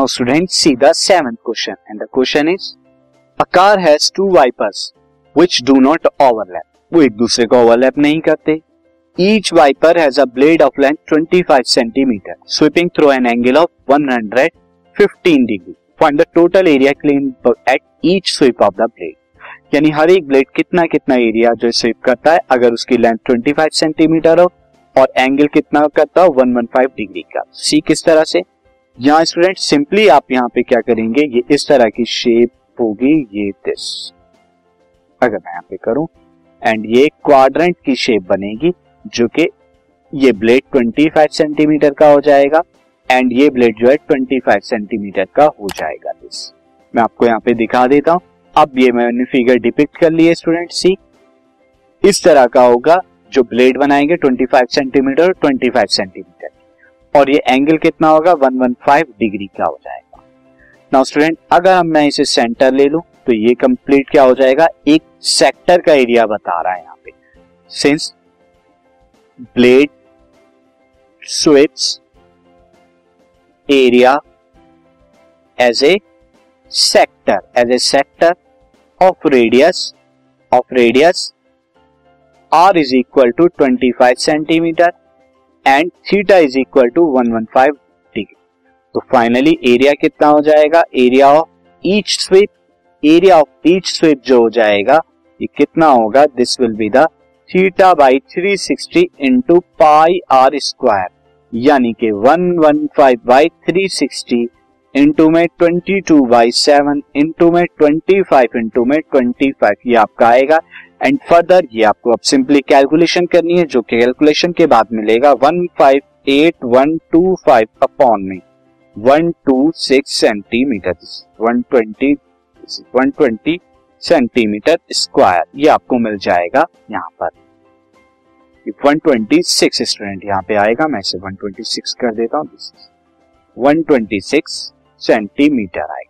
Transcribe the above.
Now student see the seventh question and the question is a car has two wipers which do not overlap वो एक दूसरे को overlap नहीं करते. Each wiper has a blade of length 25 centimetre sweeping through an angle of 115 degree find the total area clean at each sweep of the blade यानी हर एक blade कितना कितना एरिया जो स्वीप करता है, अगर उसकी लेंथ 25 सेंटीमीटर हो, और एंगल कितना करता हो 115 डिग्री का. सी किस तरह से? यहाँ स्टूडेंट सिंपली आप यहाँ पे क्या करेंगे? ये इस तरह की शेप होगी, ये दिस अगर मैं यहाँ पे करूँ एंड ये क्वाड्रेंट की शेप बनेगी, जो कि ये ब्लेड 25 सेंटीमीटर का हो जाएगा एंड ये ब्लेड जो है 25 सेंटीमीटर का हो जाएगा दिस मैं आपको यहाँ पे दिखा देता हूँ। अब ये मैंने फिगर डिपिक्ट कर लिया स्टूडेंट सी इस तरह का होगा, जो ब्लेड बनाएँगे 25 सेंटीमीटर 25 सेंटीमीटर और ये एंगल कितना होगा? 115 डिग्री का हो जाएगा? नाउ स्टूडेंट अगर हम मैं इसे सेंटर ले लूँ तो ये कंप्लीट क्या हो जाएगा? एक सेक्टर का एरिया बता रहा है यहाँ पे। Since blade sweeps area as a sector as a sector of radius of radius R is equal to 25 centimetre and theta is equal to 115 degree तो फाइनली एरिया कितना हो जाएगा? Area of each sweep area of each sweep जो हो जाएगा, ये कितना होगा? This will be the theta by 360 sixty into pi R square यानी कि 115 बाई 360 इंटू में 22 बाई सेवन इंटू में 25 इंटू में 25 ये आपका आएगा। एंड फर्दर ये आपको अब सिंपली कैलकुलेशन करनी है, जो कैलकुलेशन के बाद मिलेगा one five eight one two five upon में one two six centimetre one twenty one twenty centimetre square ये आपको मिल जाएगा यहाँ पर. वन ट्वेंटी सिक्स स्टूडेंट यहाँ पे आएगा, मैं इसे वन ट्वेंटी सिक्स कर देता हूँ. वन ट्वेंटी सिक्स सेंटीमीटर आएगा.